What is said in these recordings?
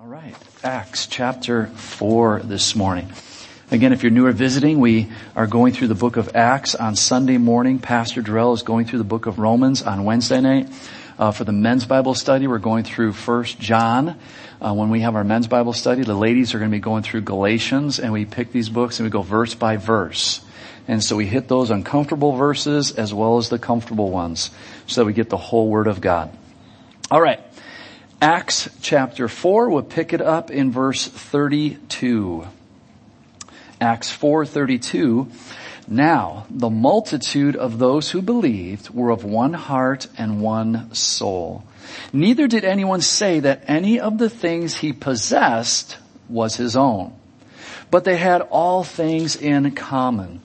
All right, Acts chapter 4 this morning. Again, if you're new or visiting, we are going through the book of Acts on Sunday morning. Pastor Darrell is going through the book of Romans on Wednesday night. Uh, for the men's Bible study, we're going through First John. Uh, when we have our men's Bible study, the ladies are going to be going through Galatians, and we pick these books and we go verse by verse. And so we hit those uncomfortable verses as well as the comfortable ones, so that we get the whole Word of God. All right. Acts chapter 4, we'll pick it up in verse 32. Acts 4:32 Now the multitude of those who believed were of one heart and one soul. Neither did anyone say that any of the things he possessed was his own, but they had all things in common.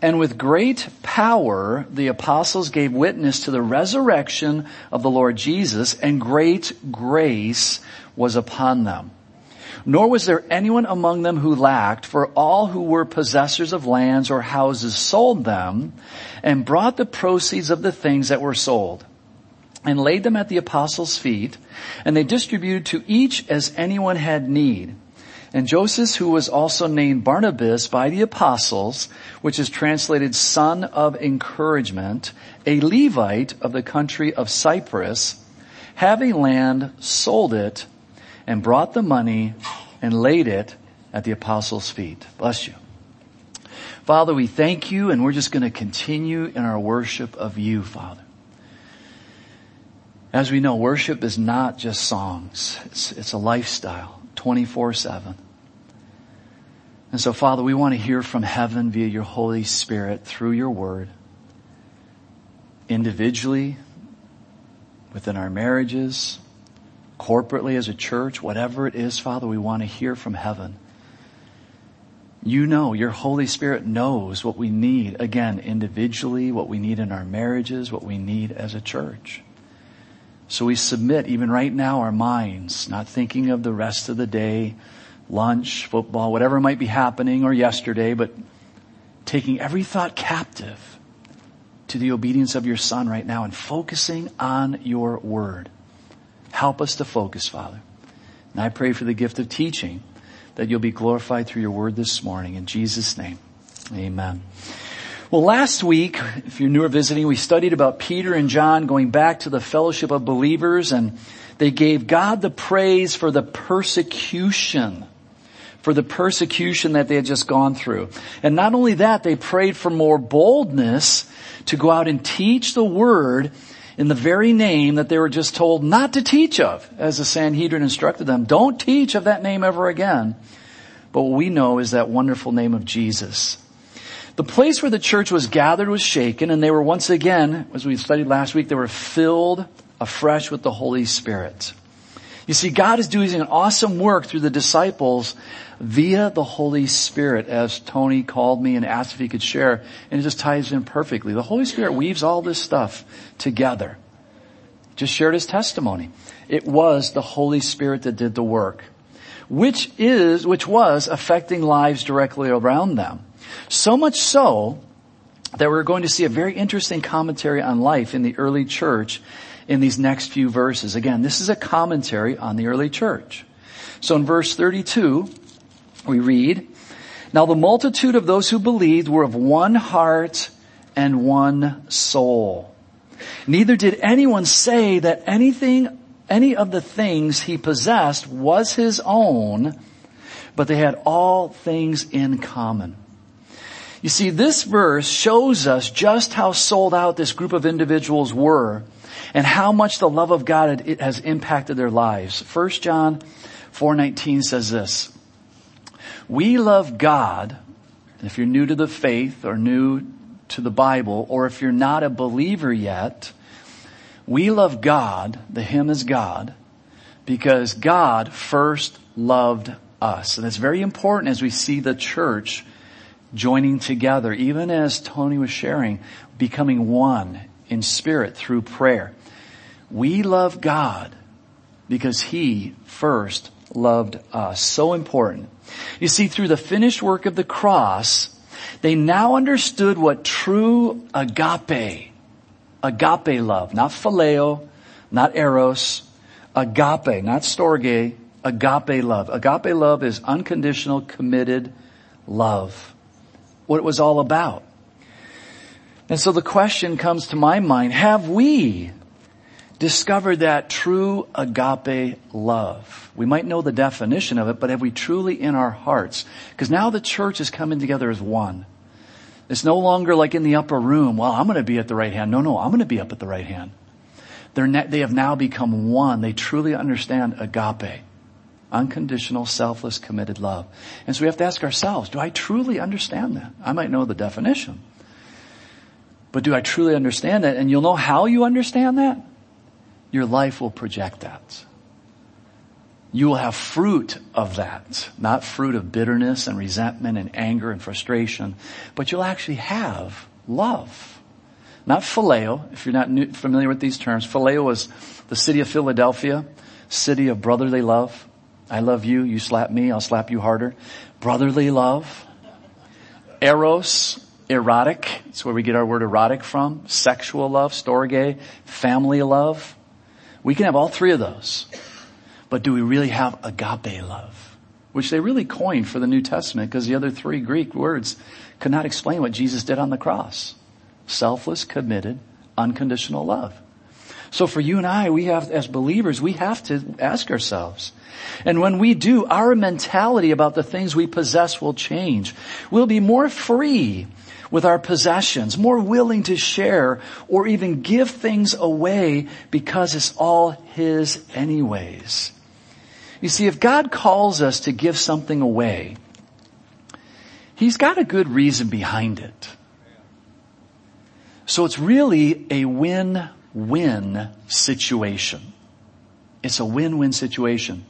And with great power, the apostles gave witness to the resurrection of the Lord Jesus and great grace was upon them. Nor was there anyone among them who lacked, for all who were possessors of lands or houses sold them and brought the proceeds of the things that were sold and laid them at the apostles' feet and they distributed to each as anyone had need. And Joseph, who was also named Barnabas by the apostles, which is translated son of encouragement, a Levite of the country of Cyprus, having land, sold it and brought the money and laid it at the apostles' feet. Bless you. Father, we thank you and we're just going to continue in our worship of you, Father. As we know, worship is not just songs. It's, it's a lifestyle, 24-7. And so Father, we want to hear from heaven via your Holy Spirit through your word. Individually, within our marriages, corporately as a church, whatever it is, Father, we want to hear from heaven. You know, your Holy Spirit knows what we need, again, individually, what we need in our marriages, what we need as a church. So we submit even right now our minds, not thinking of the rest of the day, lunch, football, whatever might be happening or yesterday, but taking every thought captive to the obedience of your son right now and focusing on your word. Help us to focus, Father. And I pray for the gift of teaching that you'll be glorified through your word this morning. In Jesus' name, amen. Well, last week, if you're new or visiting, we studied about Peter and John going back to the fellowship of believers and they gave God the praise for the persecution for the persecution that they had just gone through. And not only that, they prayed for more boldness to go out and teach the word in the very name that they were just told not to teach of, as the Sanhedrin instructed them. Don't teach of that name ever again. But what we know is that wonderful name of Jesus. The place where the church was gathered was shaken and they were once again, as we studied last week, they were filled afresh with the Holy Spirit. You see, God is doing an awesome work through the disciples via the Holy Spirit, as Tony called me and asked if he could share, and it just ties in perfectly. The Holy Spirit weaves all this stuff together. Just shared his testimony. It was the Holy Spirit that did the work, which is, which was affecting lives directly around them. So much so that we're going to see a very interesting commentary on life in the early church in these next few verses. Again, this is a commentary on the early church. So in verse 32, we read, Now the multitude of those who believed were of one heart and one soul. Neither did anyone say that anything, any of the things he possessed was his own, but they had all things in common. You see, this verse shows us just how sold out this group of individuals were and how much the love of God has impacted their lives. 1 John 4:19 says this. We love God, if you're new to the faith or new to the Bible, or if you're not a believer yet, we love God, the hymn is God, because God first loved us. And it's very important as we see the church joining together, even as Tony was sharing, becoming one in spirit through prayer. We love God because He first loved us. So important. You see, through the finished work of the cross, they now understood what true agape, agape love, not phileo, not eros, agape, not storge, Agape love. Agape love is unconditional, committed love. What it was all about. And so the question comes to my mind, have we discovered that true agape love? We might know the definition of it, but have we truly in our hearts? Because now the church is coming together as one. It's no longer like in the upper room, well, I'm going to be at the right hand. No, no, I'm going to be up at the right hand. They're ne- they have now become one. They truly understand agape. Unconditional, selfless, committed love. And so we have to ask ourselves, do I truly understand that? I might know the definition. But do I truly understand that? And you'll know how you understand that. Your life will project that. You will have fruit of that, not fruit of bitterness and resentment and anger and frustration, but you'll actually have love. Not phileo, if you're not new, familiar with these terms. Phileo was the city of Philadelphia, city of brotherly love. I love you, you slap me, I'll slap you harder. Brotherly love. Eros, erotic. It's where we get our word erotic from. Sexual love, storge, family love. We can have all three of those. But do we really have agape love? Which they really coined for the New Testament because the other three Greek words could not explain what Jesus did on the cross. Selfless, committed, unconditional love. So for you and I, we have, as believers, we have to ask ourselves. And when we do, our mentality about the things we possess will change. We'll be more free with our possessions, more willing to share or even give things away because it's all His anyways. You see, if God calls us to give something away, He's got a good reason behind it. So it's really a win-win situation. It's a win-win situation.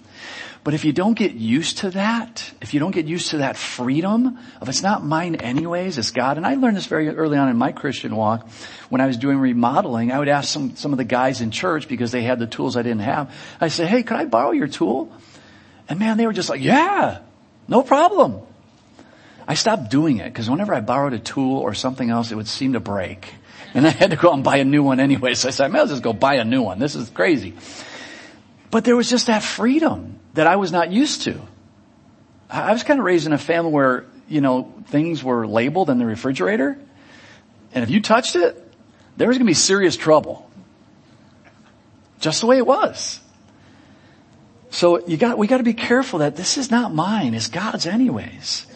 But if you don't get used to that, if you don't get used to that freedom of it's not mine anyways, it's God. And I learned this very early on in my Christian walk. When I was doing remodeling, I would ask some, some of the guys in church because they had the tools I didn't have. I said, hey, could I borrow your tool? And man, they were just like, yeah, no problem. I stopped doing it because whenever I borrowed a tool or something else, it would seem to break. And I had to go out and buy a new one anyway. So I said, I may as well just go buy a new one. This is crazy. But there was just that freedom that I was not used to. I was kind of raised in a family where, you know, things were labeled in the refrigerator. And if you touched it, there was going to be serious trouble. Just the way it was. So you got, we got to be careful that this is not mine, it's God's anyways.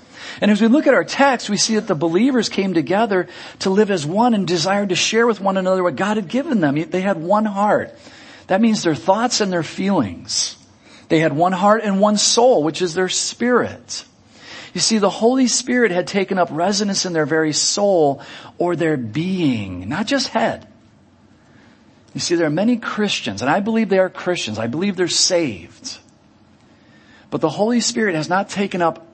And as we look at our text, we see that the believers came together to live as one and desired to share with one another what God had given them. They had one heart. That means their thoughts and their feelings. They had one heart and one soul, which is their spirit. You see, the Holy Spirit had taken up residence in their very soul or their being, not just head. You see, there are many Christians, and I believe they are Christians. I believe they're saved. But the Holy Spirit has not taken up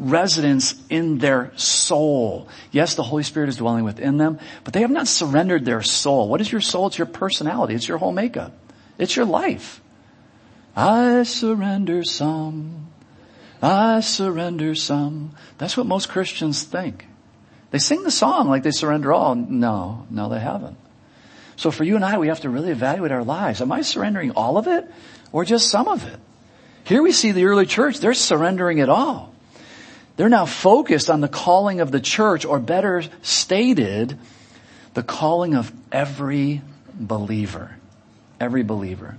residence in their soul. Yes, the Holy Spirit is dwelling within them, but they have not surrendered their soul. What is your soul? It's your personality. It's your whole makeup. It's your life. I surrender some. I surrender some. That's what most Christians think. They sing the song like they surrender all. No, no, they haven't. So for you and I, we have to really evaluate our lives. Am I surrendering all of it or just some of it? Here we see the early church, they're surrendering it all. They're now focused on the calling of the church, or better stated, the calling of every believer. Every believer.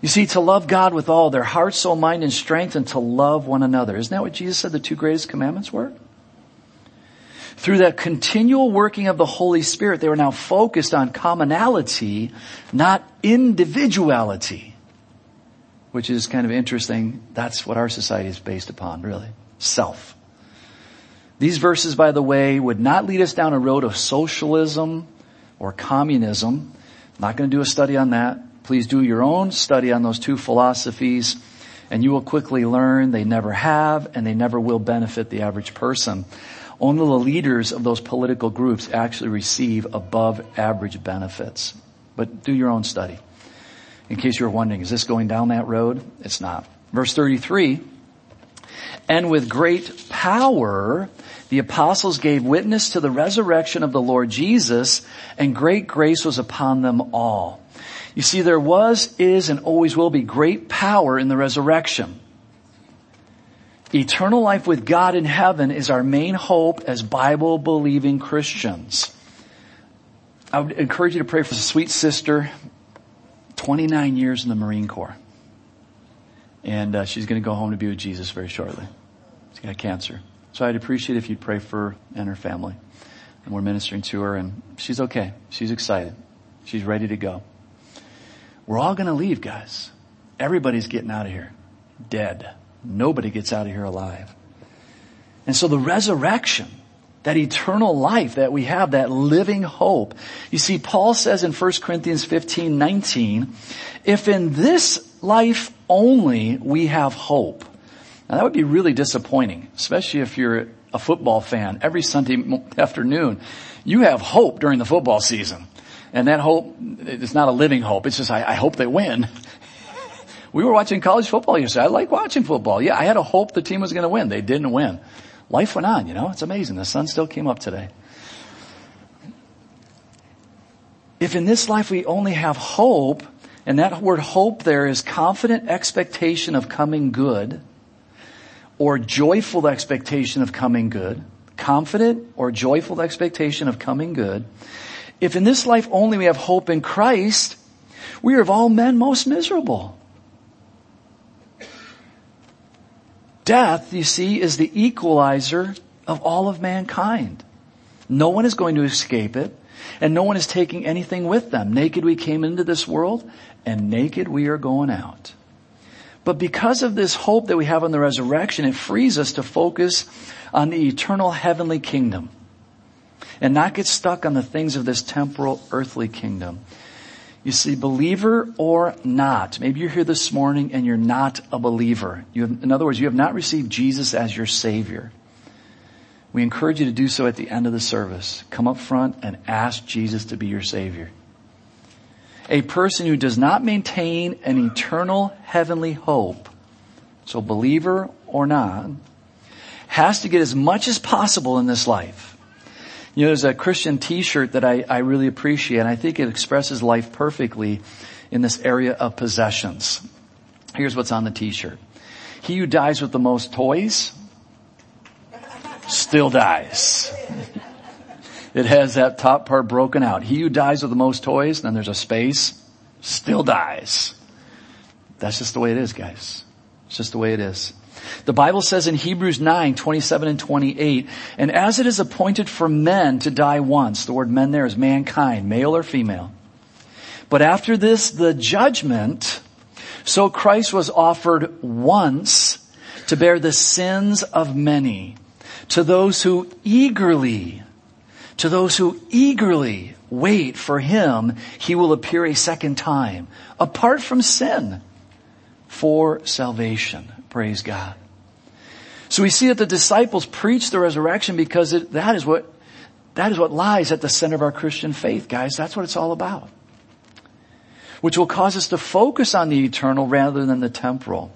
You see, to love God with all their heart, soul, mind, and strength, and to love one another. Isn't that what Jesus said the two greatest commandments were? Through that continual working of the Holy Spirit, they were now focused on commonality, not individuality. Which is kind of interesting. That's what our society is based upon, really self. These verses, by the way, would not lead us down a road of socialism or communism. I'm not going to do a study on that. Please do your own study on those two philosophies and you will quickly learn they never have and they never will benefit the average person. Only the leaders of those political groups actually receive above average benefits. But do your own study. In case you're wondering, is this going down that road? It's not. Verse 33, and with great power, the apostles gave witness to the resurrection of the Lord Jesus and great grace was upon them all. You see, there was, is, and always will be great power in the resurrection. Eternal life with God in heaven is our main hope as Bible believing Christians. I would encourage you to pray for the sweet sister, 29 years in the Marine Corps. And uh, she's going to go home to be with Jesus very shortly. She's got cancer. So I'd appreciate if you'd pray for her and her family. And we're ministering to her and she's okay. She's excited. She's ready to go. We're all going to leave, guys. Everybody's getting out of here. Dead. Nobody gets out of here alive. And so the resurrection, that eternal life that we have, that living hope. You see, Paul says in 1 Corinthians 15, 19, if in this life only we have hope. Now that would be really disappointing, especially if you're a football fan. Every Sunday afternoon, you have hope during the football season. And that hope is not a living hope. It's just, I, I hope they win. we were watching college football yesterday. I like watching football. Yeah, I had a hope the team was going to win. They didn't win. Life went on, you know. It's amazing. The sun still came up today. If in this life we only have hope, and that word hope there is confident expectation of coming good, or joyful expectation of coming good, confident or joyful expectation of coming good, if in this life only we have hope in Christ, we are of all men most miserable. Death, you see, is the equalizer of all of mankind. No one is going to escape it, and no one is taking anything with them. Naked we came into this world, and naked we are going out. But because of this hope that we have on the resurrection, it frees us to focus on the eternal heavenly kingdom and not get stuck on the things of this temporal earthly kingdom. You see, believer or not, maybe you're here this morning and you're not a believer. Have, in other words, you have not received Jesus as your Savior. We encourage you to do so at the end of the service. Come up front and ask Jesus to be your Savior. A person who does not maintain an eternal heavenly hope, so believer or not, has to get as much as possible in this life you know, there's a Christian t-shirt that I, I really appreciate and I think it expresses life perfectly in this area of possessions. Here's what's on the t-shirt. He who dies with the most toys still dies. It has that top part broken out. He who dies with the most toys, then there's a space, still dies. That's just the way it is, guys. It's just the way it is. The Bible says in Hebrews 9, 27 and 28, and as it is appointed for men to die once, the word men there is mankind, male or female. But after this, the judgment, so Christ was offered once to bear the sins of many. To those who eagerly, to those who eagerly wait for him, he will appear a second time, apart from sin, for salvation. Praise God. So we see that the disciples preach the resurrection because it, that is what, that is what lies at the center of our Christian faith, guys. That's what it's all about. Which will cause us to focus on the eternal rather than the temporal.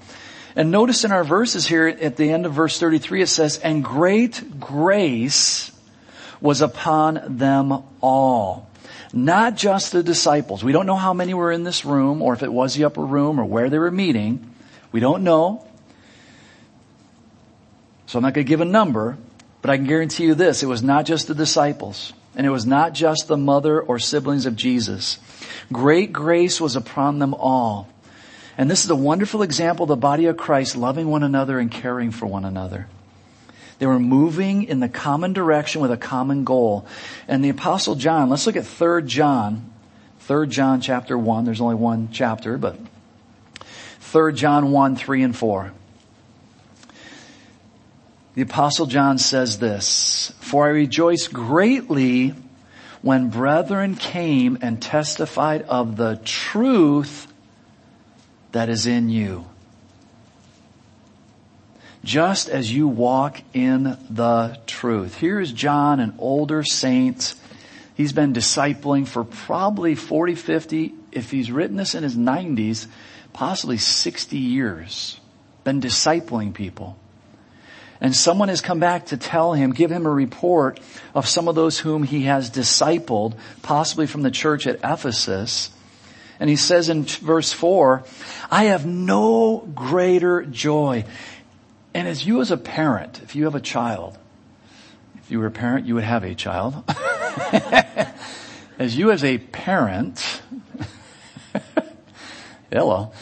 And notice in our verses here at the end of verse 33 it says, and great grace was upon them all. Not just the disciples. We don't know how many were in this room or if it was the upper room or where they were meeting. We don't know. So I'm not going to give a number, but I can guarantee you this. It was not just the disciples and it was not just the mother or siblings of Jesus. Great grace was upon them all. And this is a wonderful example of the body of Christ loving one another and caring for one another. They were moving in the common direction with a common goal. And the apostle John, let's look at 3 John, 3 John chapter 1. There's only one chapter, but 3 John 1, 3 and 4. The apostle John says this, for I rejoice greatly when brethren came and testified of the truth that is in you. Just as you walk in the truth. Here is John, an older saint. He's been discipling for probably 40, 50, if he's written this in his 90s, possibly 60 years. Been discipling people. And someone has come back to tell him, give him a report of some of those whom he has discipled, possibly from the church at Ephesus. And he says in verse four, I have no greater joy. And as you as a parent, if you have a child, if you were a parent, you would have a child. as you as a parent, hello,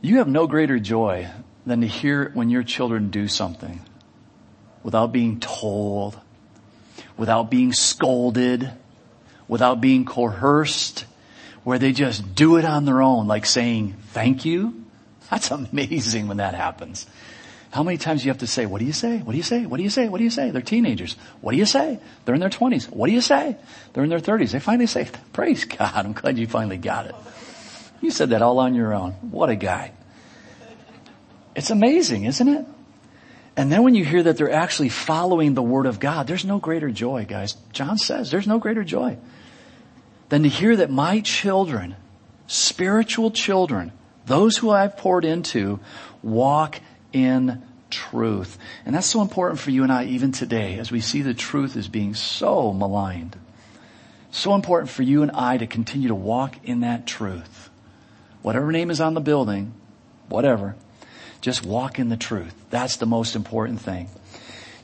you have no greater joy than to hear when your children do something without being told, without being scolded, without being coerced, where they just do it on their own, like saying thank you. That's amazing when that happens. How many times you have to say, what do you say? What do you say? What do you say? What do you say? They're teenagers. What do you say? They're in their twenties. What do you say? They're in their thirties. They finally say, praise God. I'm glad you finally got it. You said that all on your own. What a guy. It's amazing, isn't it? And then when you hear that they're actually following the word of God, there's no greater joy, guys. John says there's no greater joy than to hear that my children, spiritual children, those who I've poured into, walk in truth. And that's so important for you and I even today as we see the truth as being so maligned. So important for you and I to continue to walk in that truth. Whatever name is on the building, whatever, just walk in the truth. That's the most important thing.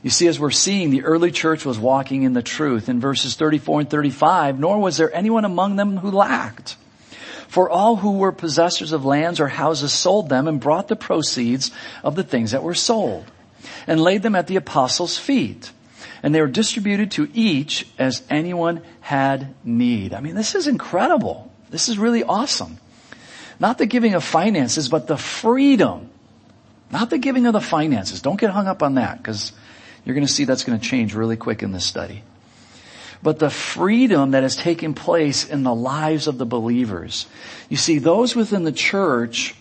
You see, as we're seeing, the early church was walking in the truth. In verses 34 and 35, nor was there anyone among them who lacked. For all who were possessors of lands or houses sold them and brought the proceeds of the things that were sold and laid them at the apostles' feet. And they were distributed to each as anyone had need. I mean, this is incredible. This is really awesome. Not the giving of finances, but the freedom. Not the giving of the finances. Don't get hung up on that because you're going to see that's going to change really quick in this study. But the freedom that has taken place in the lives of the believers. You see, those within the church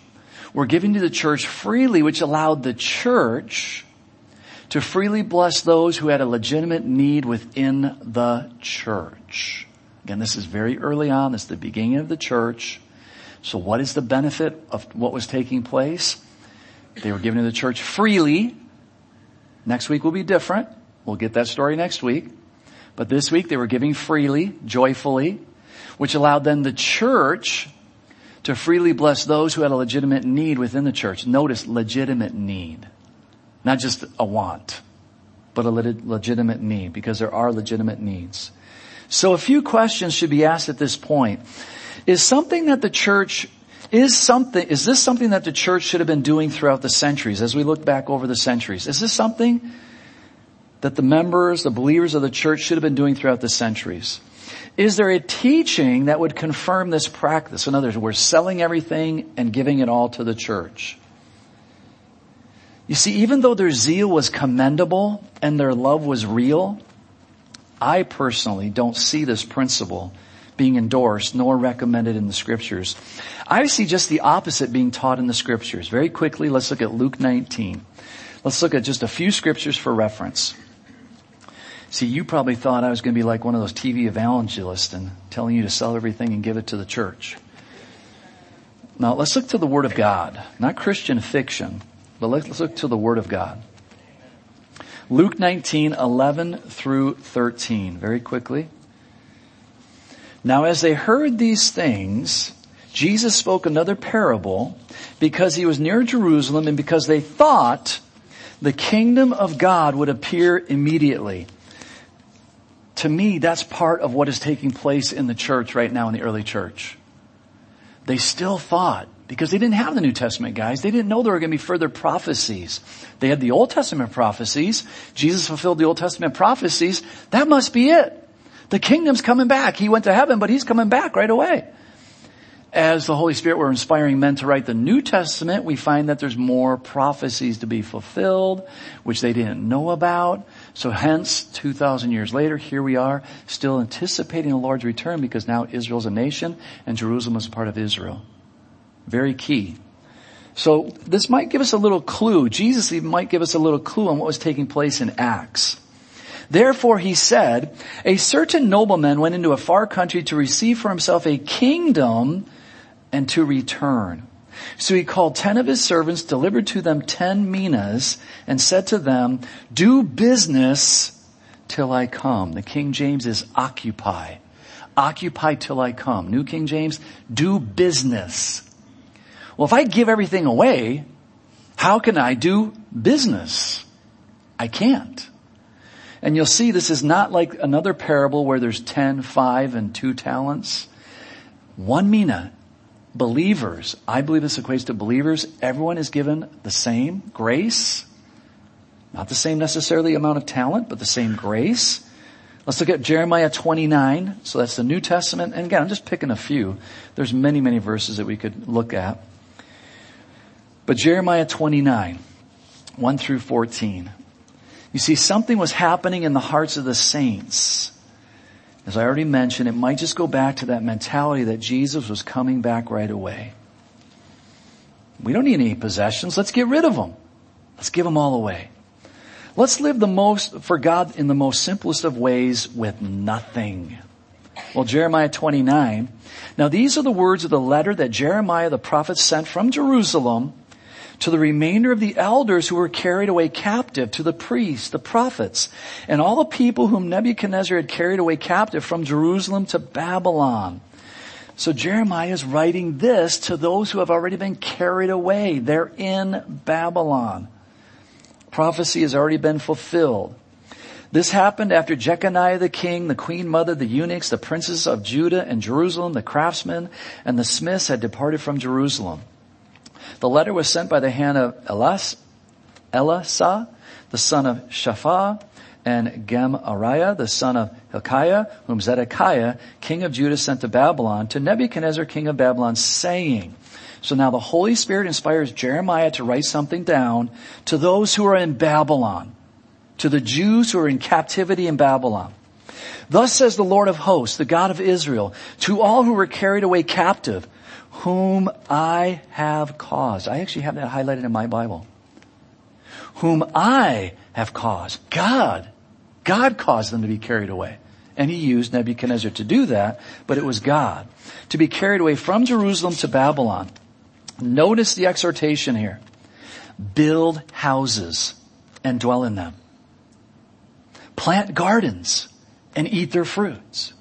were given to the church freely, which allowed the church to freely bless those who had a legitimate need within the church. Again, this is very early on. This is the beginning of the church. So what is the benefit of what was taking place? They were given to the church freely. Next week will be different. We'll get that story next week. But this week they were giving freely, joyfully, which allowed then the church to freely bless those who had a legitimate need within the church. Notice legitimate need. Not just a want, but a legitimate need because there are legitimate needs. So a few questions should be asked at this point. Is something that the church is something, is this something that the church should have been doing throughout the centuries as we look back over the centuries? Is this something that the members, the believers of the church should have been doing throughout the centuries? Is there a teaching that would confirm this practice? In other words, we're selling everything and giving it all to the church. You see, even though their zeal was commendable and their love was real, I personally don't see this principle being endorsed nor recommended in the scriptures. I see just the opposite being taught in the scriptures. Very quickly, let's look at Luke 19. Let's look at just a few scriptures for reference. See, you probably thought I was going to be like one of those TV evangelists and telling you to sell everything and give it to the church. Now, let's look to the Word of God. Not Christian fiction, but let's look to the Word of God. Luke 19, 11 through 13. Very quickly. Now as they heard these things, Jesus spoke another parable because he was near Jerusalem and because they thought the kingdom of God would appear immediately. To me, that's part of what is taking place in the church right now in the early church. They still thought, because they didn't have the New Testament guys, they didn't know there were going to be further prophecies. They had the Old Testament prophecies. Jesus fulfilled the Old Testament prophecies. That must be it. The kingdom's coming back. He went to heaven, but he's coming back right away. As the Holy Spirit were inspiring men to write the New Testament, we find that there's more prophecies to be fulfilled, which they didn't know about. So hence, 2,000 years later, here we are, still anticipating the Lord's return because now Israel's a nation and Jerusalem is a part of Israel. Very key. So this might give us a little clue. Jesus might give us a little clue on what was taking place in Acts. Therefore he said, a certain nobleman went into a far country to receive for himself a kingdom and to return. So he called ten of his servants, delivered to them ten minas, and said to them, do business till I come. The King James is occupy. Occupy till I come. New King James, do business. Well, if I give everything away, how can I do business? I can't. And you'll see this is not like another parable where there's 10, 5, and 2 talents. One mina, believers, I believe this equates to believers, everyone is given the same grace. Not the same necessarily amount of talent, but the same grace. Let's look at Jeremiah 29. So that's the New Testament. And again, I'm just picking a few. There's many, many verses that we could look at. But Jeremiah 29, 1 through 14. You see, something was happening in the hearts of the saints. As I already mentioned, it might just go back to that mentality that Jesus was coming back right away. We don't need any possessions. Let's get rid of them. Let's give them all away. Let's live the most, for God in the most simplest of ways with nothing. Well, Jeremiah 29. Now these are the words of the letter that Jeremiah the prophet sent from Jerusalem to the remainder of the elders who were carried away captive, to the priests, the prophets, and all the people whom Nebuchadnezzar had carried away captive from Jerusalem to Babylon. So Jeremiah is writing this to those who have already been carried away. They're in Babylon. Prophecy has already been fulfilled. This happened after Jeconiah the king, the queen mother, the eunuchs, the princes of Judah and Jerusalem, the craftsmen, and the smiths had departed from Jerusalem. The letter was sent by the hand of Elas, Elasah, the son of Shaphat, and Gemariah, the son of Hilkiah, whom Zedekiah, king of Judah, sent to Babylon, to Nebuchadnezzar, king of Babylon, saying, so now the Holy Spirit inspires Jeremiah to write something down to those who are in Babylon, to the Jews who are in captivity in Babylon. Thus says the Lord of hosts, the God of Israel, to all who were carried away captive, whom I have caused. I actually have that highlighted in my Bible. Whom I have caused. God. God caused them to be carried away. And he used Nebuchadnezzar to do that, but it was God. To be carried away from Jerusalem to Babylon. Notice the exhortation here. Build houses and dwell in them. Plant gardens and eat their fruits.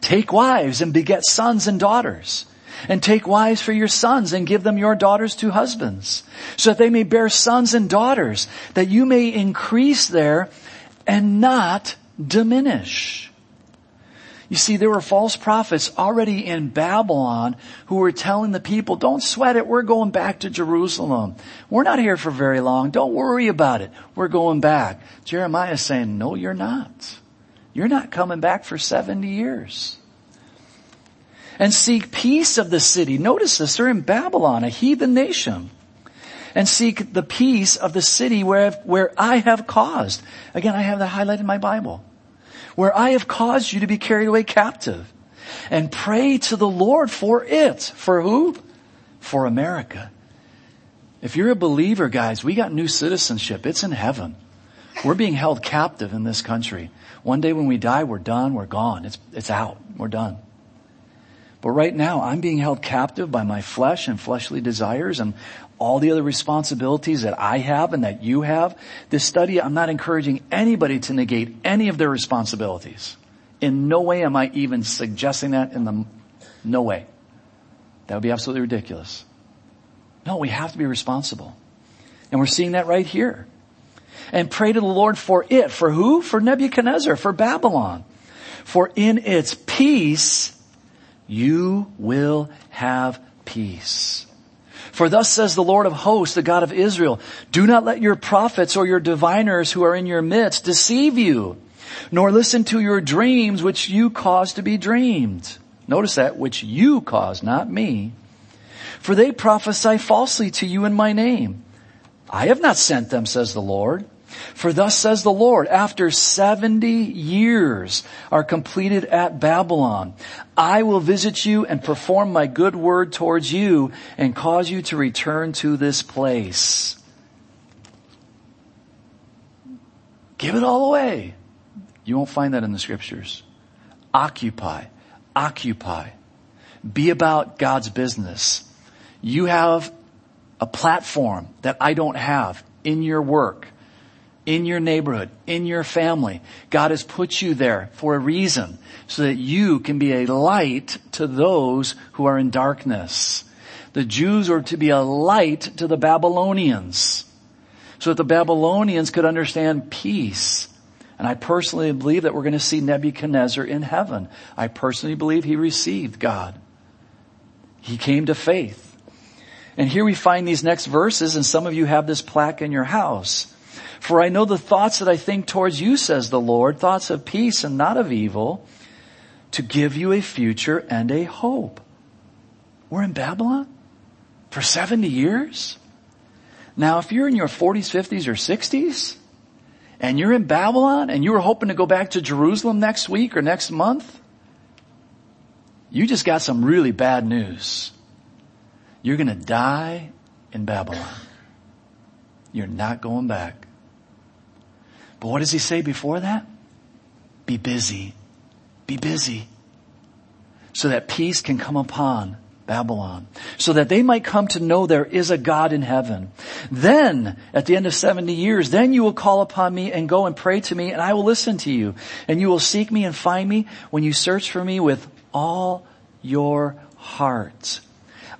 Take wives and beget sons and daughters and take wives for your sons and give them your daughters to husbands so that they may bear sons and daughters that you may increase there and not diminish. You see, there were false prophets already in Babylon who were telling the people, don't sweat it, we're going back to Jerusalem. We're not here for very long, don't worry about it, we're going back. Jeremiah is saying, no, you're not. You're not coming back for 70 years and seek peace of the city. Notice this, they're in Babylon, a heathen nation. And seek the peace of the city where, where I have caused. Again, I have that highlighted in my Bible. Where I have caused you to be carried away captive. And pray to the Lord for it. For who? For America. If you're a believer, guys, we got new citizenship. It's in heaven. We're being held captive in this country. One day when we die, we're done, we're gone. It's, it's out. We're done. But right now, I'm being held captive by my flesh and fleshly desires and all the other responsibilities that I have and that you have. This study, I'm not encouraging anybody to negate any of their responsibilities. In no way am I even suggesting that in the, no way. That would be absolutely ridiculous. No, we have to be responsible. And we're seeing that right here. And pray to the Lord for it. For who? For Nebuchadnezzar, for Babylon. For in its peace, you will have peace. For thus says the Lord of hosts, the God of Israel, do not let your prophets or your diviners who are in your midst deceive you, nor listen to your dreams which you cause to be dreamed. Notice that, which you cause, not me. For they prophesy falsely to you in my name. I have not sent them, says the Lord. For thus says the Lord, after 70 years are completed at Babylon, I will visit you and perform my good word towards you and cause you to return to this place. Give it all away. You won't find that in the scriptures. Occupy. Occupy. Be about God's business. You have a platform that I don't have in your work in your neighborhood, in your family. God has put you there for a reason so that you can be a light to those who are in darkness. The Jews were to be a light to the Babylonians so that the Babylonians could understand peace. And I personally believe that we're going to see Nebuchadnezzar in heaven. I personally believe he received God. He came to faith. And here we find these next verses and some of you have this plaque in your house. For I know the thoughts that I think towards you, says the Lord, thoughts of peace and not of evil, to give you a future and a hope. We're in Babylon for 70 years? Now if you're in your 40s, 50s, or 60s, and you're in Babylon and you were hoping to go back to Jerusalem next week or next month, you just got some really bad news. You're gonna die in Babylon. You're not going back. But what does he say before that? Be busy. Be busy. So that peace can come upon Babylon. So that they might come to know there is a God in heaven. Then, at the end of 70 years, then you will call upon me and go and pray to me and I will listen to you. And you will seek me and find me when you search for me with all your heart.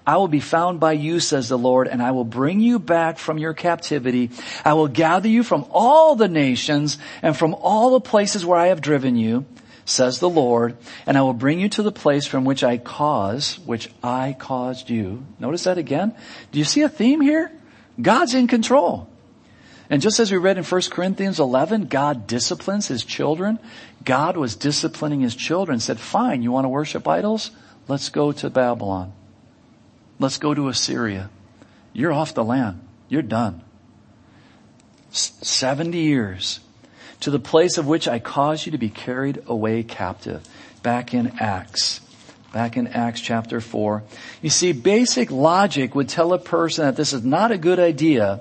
I will be found by you, says the Lord, and I will bring you back from your captivity. I will gather you from all the nations and from all the places where I have driven you, says the Lord, and I will bring you to the place from which I cause, which I caused you. Notice that again. Do you see a theme here? God's in control. And just as we read in 1 Corinthians 11, God disciplines his children. God was disciplining his children, said, fine, you want to worship idols? Let's go to Babylon. Let's go to Assyria. You're off the land. You're done. 70 years to the place of which I caused you to be carried away captive. Back in Acts. Back in Acts chapter 4. You see, basic logic would tell a person that this is not a good idea,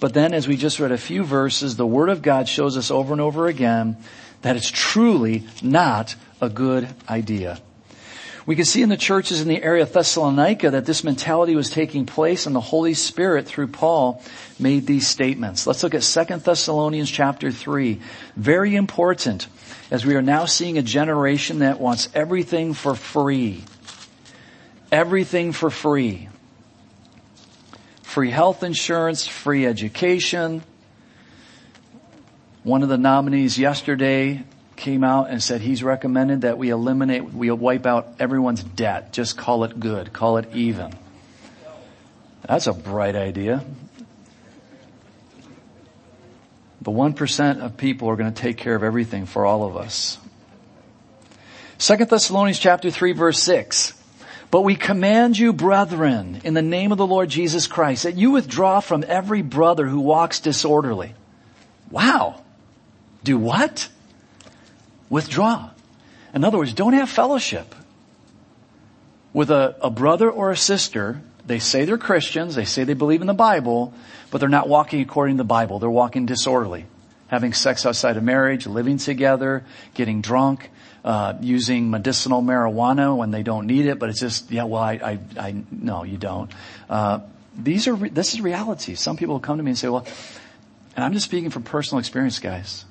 but then as we just read a few verses, the Word of God shows us over and over again that it's truly not a good idea. We can see in the churches in the area of Thessalonica that this mentality was taking place and the Holy Spirit through Paul made these statements. Let's look at 2 Thessalonians chapter 3. Very important as we are now seeing a generation that wants everything for free. Everything for free. Free health insurance, free education. One of the nominees yesterday came out and said he's recommended that we eliminate, we wipe out everyone's debt. Just call it good. Call it even. That's a bright idea. The 1% of people are going to take care of everything for all of us. Second Thessalonians chapter 3 verse 6. But we command you, brethren, in the name of the Lord Jesus Christ, that you withdraw from every brother who walks disorderly. Wow. Do what? Withdraw. In other words, don't have fellowship with a, a brother or a sister. They say they're Christians, they say they believe in the Bible, but they're not walking according to the Bible. They're walking disorderly. Having sex outside of marriage, living together, getting drunk, uh, using medicinal marijuana when they don't need it, but it's just, yeah, well, I, I, I no, you don't. Uh, these are, this is reality. Some people come to me and say, well, and I'm just speaking from personal experience, guys.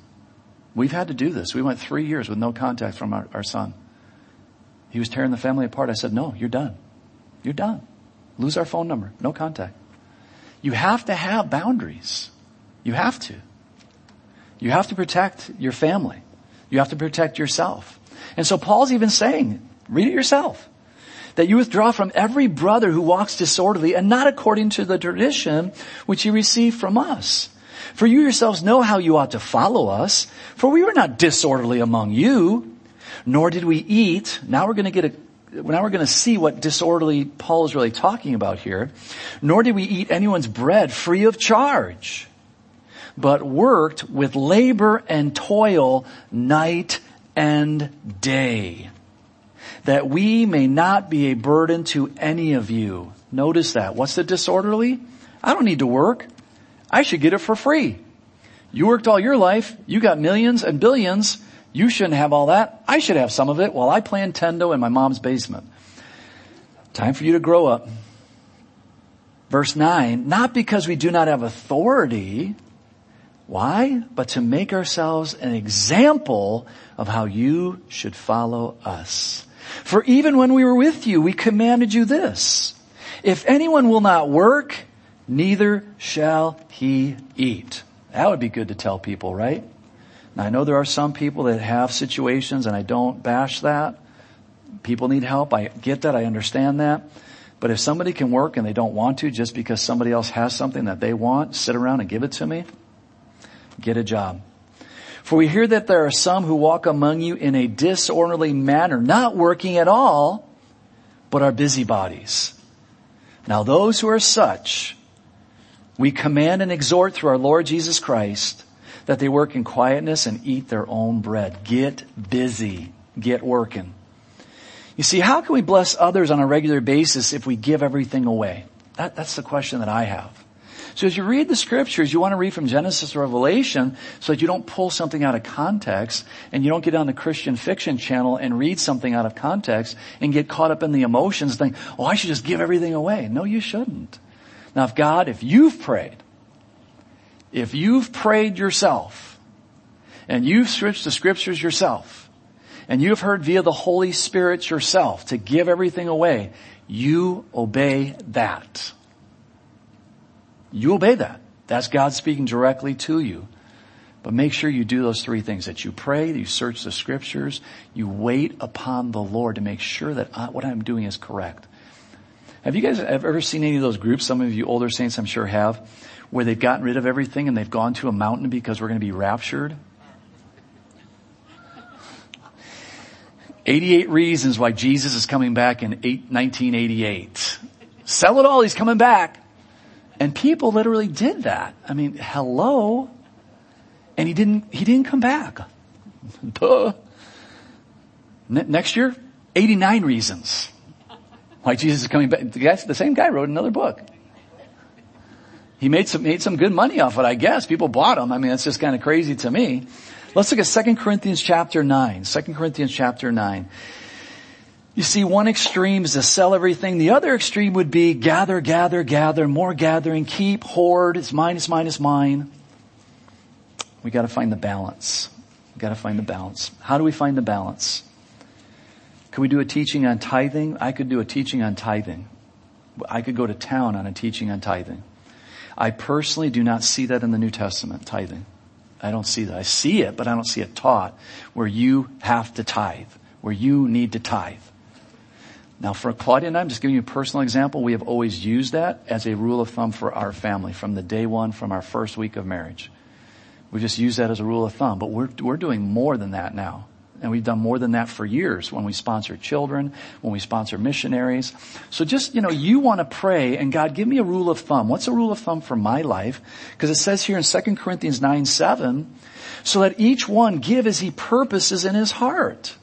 We've had to do this. We went three years with no contact from our, our son. He was tearing the family apart. I said, no, you're done. You're done. Lose our phone number. No contact. You have to have boundaries. You have to. You have to protect your family. You have to protect yourself. And so Paul's even saying, read it yourself, that you withdraw from every brother who walks disorderly and not according to the tradition which you received from us. For you yourselves know how you ought to follow us, for we were not disorderly among you, nor did we eat. Now we're going to get a now we're going to see what disorderly Paul is really talking about here. Nor did we eat anyone's bread free of charge, but worked with labor and toil night and day, that we may not be a burden to any of you. Notice that. What's the disorderly? I don't need to work. I should get it for free. You worked all your life. You got millions and billions. You shouldn't have all that. I should have some of it while I play Nintendo in my mom's basement. Time for you to grow up. Verse 9, not because we do not have authority Why? But to make ourselves an example of how you should follow us. For even when we were with you, we commanded you this. If anyone will not work, neither shall he eat. That would be good to tell people, right? Now I know there are some people that have situations and I don't bash that. People need help. I get that. I understand that. But if somebody can work and they don't want to just because somebody else has something that they want, sit around and give it to me. Get a job. For we hear that there are some who walk among you in a disorderly manner, not working at all, but are busybodies. Now those who are such, we command and exhort through our Lord Jesus Christ that they work in quietness and eat their own bread. Get busy. Get working. You see, how can we bless others on a regular basis if we give everything away? That, that's the question that I have. So as you read the scriptures, you want to read from Genesis to Revelation so that you don't pull something out of context and you don't get on the Christian fiction channel and read something out of context and get caught up in the emotions and think, oh, I should just give everything away. No, you shouldn't. Now if God, if you've prayed, if you've prayed yourself and you've searched the scriptures yourself and you've heard via the Holy Spirit yourself to give everything away, you obey that. You obey that. That's God speaking directly to you. But make sure you do those three things, that you pray, that you search the scriptures, you wait upon the Lord to make sure that I, what I'm doing is correct. Have you guys ever seen any of those groups? Some of you older saints I'm sure have, where they've gotten rid of everything and they've gone to a mountain because we're going to be raptured. 88 reasons why Jesus is coming back in 1988. Sell it all, he's coming back. And people literally did that. I mean, hello? And he didn't, he didn't come back. Duh. Ne- next year, 89 reasons. Why Jesus is coming back. The, guy, the same guy wrote another book. He made some, made some good money off it, I guess. People bought him. I mean, that's just kind of crazy to me. Let's look at 2 Corinthians chapter 9. 2 Corinthians chapter 9. You see, one extreme is to sell everything. The other extreme would be gather, gather, gather, more gathering, keep, hoard. It's mine, it's mine, it's mine. We gotta find the balance. We gotta find the balance. How do we find the balance? Could we do a teaching on tithing? I could do a teaching on tithing. I could go to town on a teaching on tithing. I personally do not see that in the New Testament, tithing. I don't see that. I see it, but I don't see it taught where you have to tithe, where you need to tithe. Now for Claudia and I, I'm just giving you a personal example. We have always used that as a rule of thumb for our family from the day one, from our first week of marriage. We just use that as a rule of thumb, but we're, we're doing more than that now. And we've done more than that for years when we sponsor children, when we sponsor missionaries. So just, you know, you want to pray and God, give me a rule of thumb. What's a rule of thumb for my life? Because it says here in 2 Corinthians 9, 7, so that each one give as he purposes in his heart.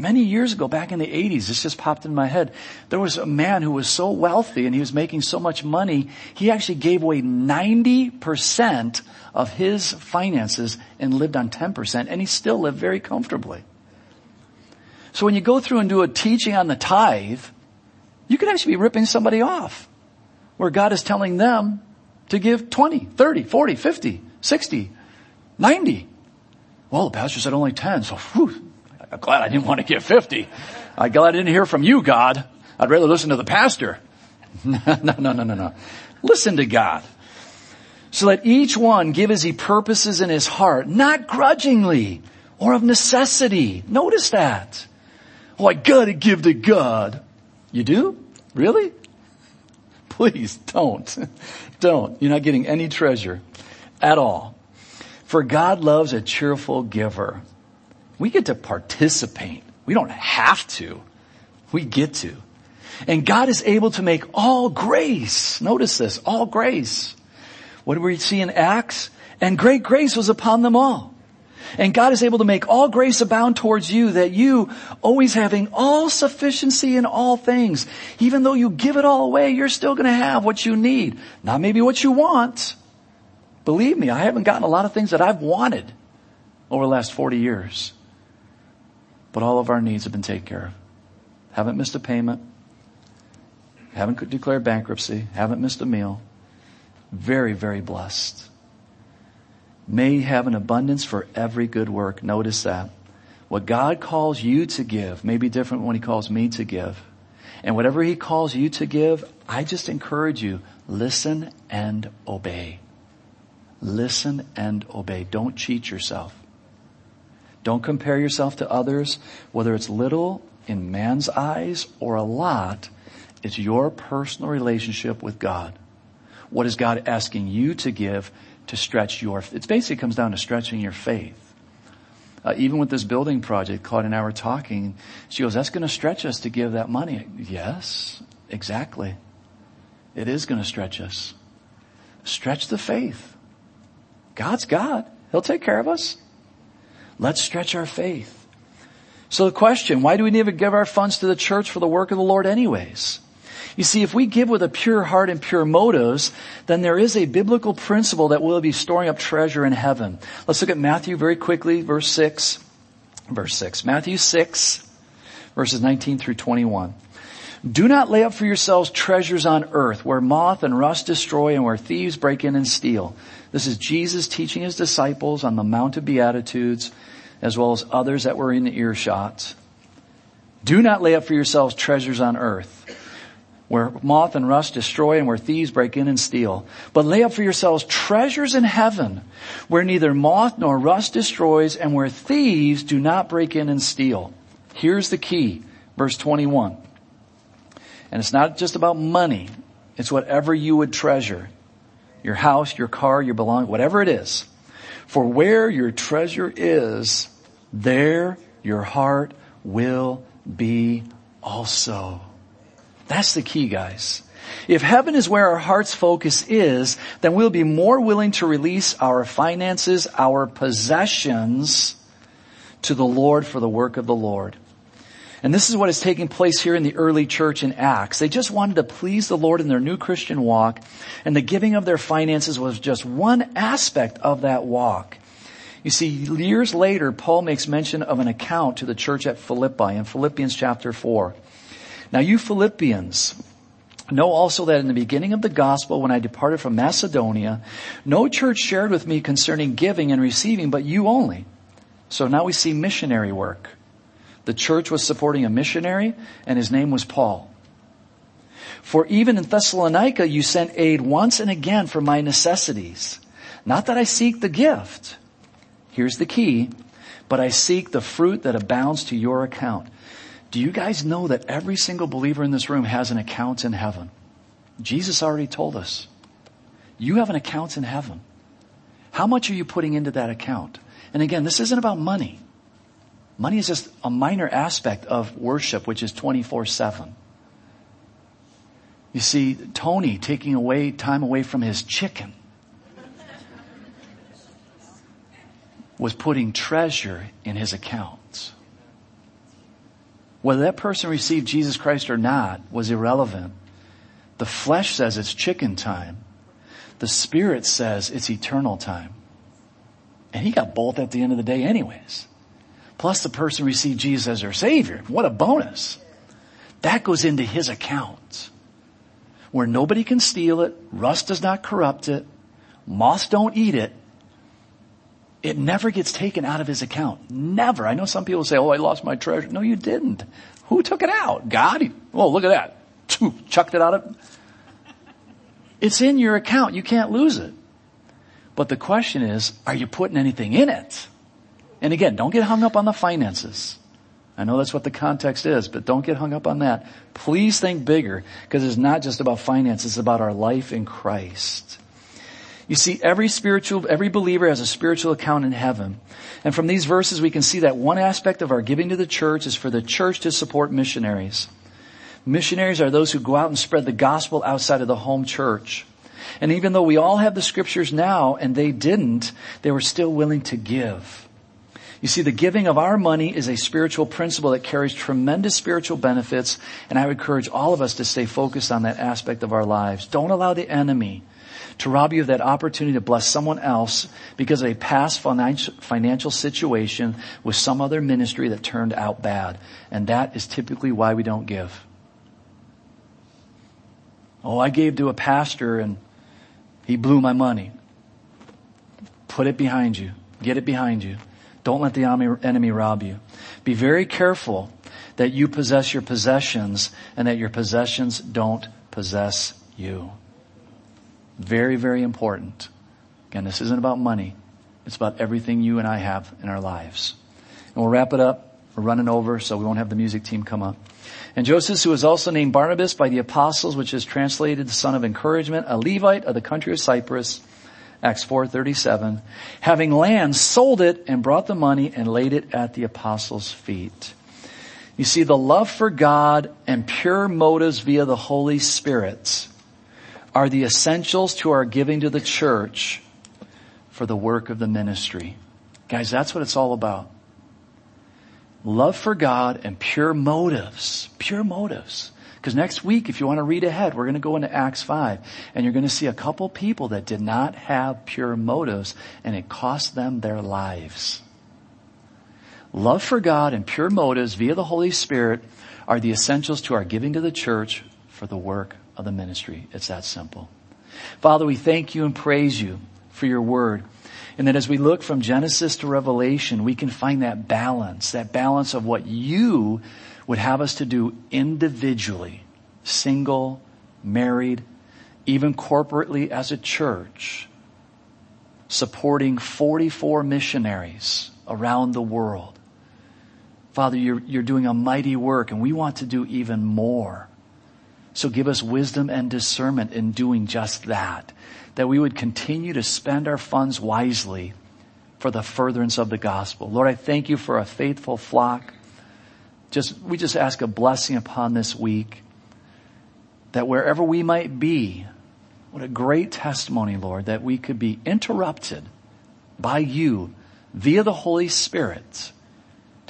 Many years ago, back in the 80s, this just popped in my head. There was a man who was so wealthy and he was making so much money, he actually gave away 90% of his finances and lived on 10% and he still lived very comfortably. So when you go through and do a teaching on the tithe, you could actually be ripping somebody off where God is telling them to give 20, 30, 40, 50, 60, 90. Well, the pastor said only 10, so whew, I'm glad I didn't want to give 50. I'm glad I didn't hear from you, God. I'd rather listen to the pastor. no, no, no, no, no. Listen to God. So let each one give as he purposes in his heart, not grudgingly or of necessity. Notice that. Oh, I gotta give to God. You do? Really? Please don't. don't. You're not getting any treasure at all. For God loves a cheerful giver. We get to participate. We don't have to. We get to. And God is able to make all grace. Notice this, all grace. What do we see in Acts? And great grace was upon them all. And God is able to make all grace abound towards you that you, always having all sufficiency in all things, even though you give it all away, you're still going to have what you need. Not maybe what you want. Believe me, I haven't gotten a lot of things that I've wanted over the last 40 years. But all of our needs have been taken care of. Haven't missed a payment. Haven't declared bankruptcy. Haven't missed a meal. Very, very blessed. may have an abundance for every good work. Notice that. What God calls you to give may be different when He calls me to give. And whatever He calls you to give, I just encourage you, listen and obey. Listen and obey. Don't cheat yourself. Don't compare yourself to others, whether it's little in man's eyes or a lot. It's your personal relationship with God. What is God asking you to give to stretch your, it basically comes down to stretching your faith. Uh, even with this building project, Claude and I were talking. She goes, that's going to stretch us to give that money. Yes, exactly. It is going to stretch us. Stretch the faith. God's God. He'll take care of us. Let's stretch our faith. So the question, why do we need to give our funds to the church for the work of the Lord anyways? You see, if we give with a pure heart and pure motives, then there is a biblical principle that we'll be storing up treasure in heaven. Let's look at Matthew very quickly, verse 6. Verse 6. Matthew 6, verses 19 through 21. Do not lay up for yourselves treasures on earth where moth and rust destroy and where thieves break in and steal. This is Jesus teaching his disciples on the Mount of Beatitudes as well as others that were in the earshot. Do not lay up for yourselves treasures on earth where moth and rust destroy and where thieves break in and steal. But lay up for yourselves treasures in heaven where neither moth nor rust destroys and where thieves do not break in and steal. Here's the key. Verse 21. And it's not just about money. It's whatever you would treasure. Your house, your car, your belongings, whatever it is. For where your treasure is, there your heart will be also. That's the key, guys. If heaven is where our heart's focus is, then we'll be more willing to release our finances, our possessions to the Lord for the work of the Lord. And this is what is taking place here in the early church in Acts. They just wanted to please the Lord in their new Christian walk, and the giving of their finances was just one aspect of that walk. You see, years later, Paul makes mention of an account to the church at Philippi in Philippians chapter 4. Now you Philippians, Know also that in the beginning of the gospel, when I departed from Macedonia, no church shared with me concerning giving and receiving, but you only. So now we see missionary work. The church was supporting a missionary, and his name was Paul. For even in Thessalonica, you sent aid once and again for my necessities. Not that I seek the gift. Here's the key. But I seek the fruit that abounds to your account. Do you guys know that every single believer in this room has an account in heaven? Jesus already told us. You have an account in heaven. How much are you putting into that account? And again, this isn't about money. Money is just a minor aspect of worship, which is 24-7. You see, Tony taking away time away from his chicken was putting treasure in his accounts. Whether that person received Jesus Christ or not was irrelevant. The flesh says it's chicken time. The spirit says it's eternal time. And he got both at the end of the day anyways. Plus the person received Jesus as their savior. What a bonus. That goes into his account. Where nobody can steal it, rust does not corrupt it, moths don't eat it, it never gets taken out of his account. Never. I know some people say, oh, I lost my treasure. No, you didn't. Who took it out? God? Oh, look at that. Chucked it out of, it's in your account. You can't lose it. But the question is, are you putting anything in it? And again, don't get hung up on the finances. I know that's what the context is, but don't get hung up on that. Please think bigger, because it's not just about finances, it's about our life in Christ. You see, every spiritual, every believer has a spiritual account in heaven. And from these verses, we can see that one aspect of our giving to the church is for the church to support missionaries. Missionaries are those who go out and spread the gospel outside of the home church. And even though we all have the scriptures now and they didn't, they were still willing to give. You see, the giving of our money is a spiritual principle that carries tremendous spiritual benefits, and I would encourage all of us to stay focused on that aspect of our lives. Don't allow the enemy to rob you of that opportunity to bless someone else because of a past financial situation with some other ministry that turned out bad. And that is typically why we don't give. Oh, I gave to a pastor and he blew my money. Put it behind you. Get it behind you. Don't let the enemy rob you. Be very careful that you possess your possessions and that your possessions don't possess you. Very, very important. Again, this isn't about money. It's about everything you and I have in our lives. And we'll wrap it up. We're running over, so we won't have the music team come up. And Joseph, who was also named Barnabas by the apostles, which is translated the son of encouragement, a Levite of the country of Cyprus, Acts 4:37, having land, sold it and brought the money and laid it at the apostles' feet. You see, the love for God and pure motives via the Holy Spirit are the essentials to our giving to the church for the work of the ministry. Guys, that's what it's all about. Love for God and pure motives. Pure motives. Because next week, if you want to read ahead, we're going to go into Acts 5 and you're going to see a couple people that did not have pure motives and it cost them their lives. Love for God and pure motives via the Holy Spirit are the essentials to our giving to the church for the work of the ministry. It's that simple. Father, we thank you and praise you for your word. And that as we look from Genesis to Revelation, we can find that balance, that balance of what you would have us to do individually, single, married, even corporately as a church, supporting 44 missionaries around the world. Father, you're, you're doing a mighty work and we want to do even more. So give us wisdom and discernment in doing just that. That we would continue to spend our funds wisely for the furtherance of the gospel. Lord, I thank you for a faithful flock. Just, we just ask a blessing upon this week that wherever we might be, what a great testimony, Lord, that we could be interrupted by you via the Holy Spirit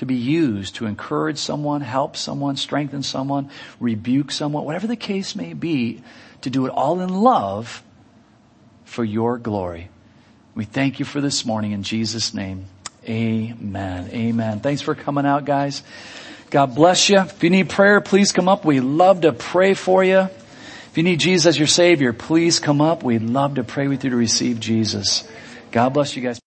to be used to encourage someone, help someone, strengthen someone, rebuke someone, whatever the case may be, to do it all in love for your glory. We thank you for this morning in Jesus' name. Amen. Amen. Thanks for coming out, guys. God bless you. If you need prayer, please come up. We love to pray for you. If you need Jesus as your Savior, please come up. We'd love to pray with you to receive Jesus. God bless you guys.